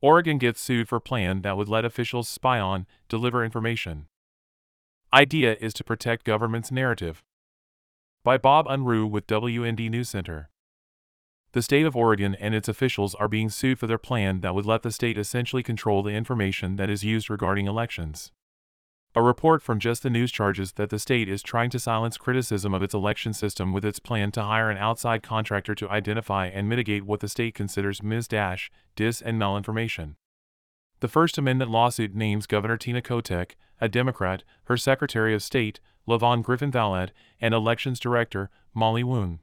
Oregon gets sued for plan that would let officials spy on, deliver information. Idea is to protect government's narrative. By Bob Unruh with WND News Center. The state of Oregon and its officials are being sued for their plan that would let the state essentially control the information that is used regarding elections. A report from Just the News charges that the state is trying to silence criticism of its election system with its plan to hire an outside contractor to identify and mitigate what the state considers. Dash, dis, and malinformation. The First Amendment lawsuit names Governor Tina Kotek, a Democrat, her Secretary of State, LaVonne Griffin Valade, and Elections Director, Molly Woon.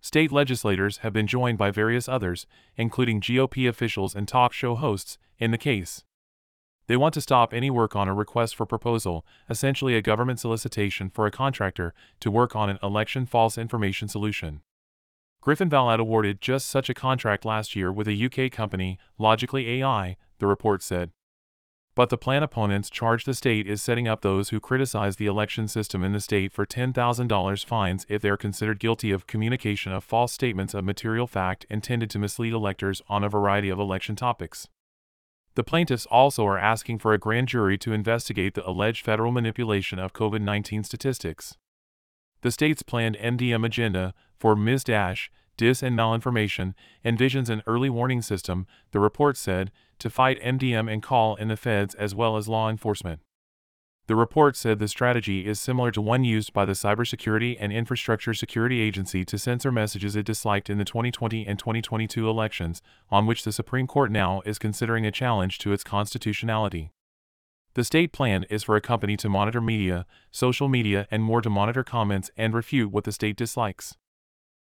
State legislators have been joined by various others, including GOP officials and talk show hosts, in the case. They want to stop any work on a request for proposal, essentially a government solicitation for a contractor to work on an election false information solution. Griffin Valade awarded just such a contract last year with a UK company, Logically AI, the report said. But the plan opponents charge the state is setting up those who criticize the election system in the state for $10,000 fines if they are considered guilty of communication of false statements of material fact intended to mislead electors on a variety of election topics. The plaintiffs also are asking for a grand jury to investigate the alleged federal manipulation of COVID 19 statistics. The state's planned MDM agenda for Ms. Dash, dis and malinformation, envisions an early warning system, the report said, to fight MDM and call in the feds as well as law enforcement. The report said the strategy is similar to one used by the Cybersecurity and Infrastructure Security Agency to censor messages it disliked in the 2020 and 2022 elections, on which the Supreme Court now is considering a challenge to its constitutionality. The state plan is for a company to monitor media, social media, and more to monitor comments and refute what the state dislikes.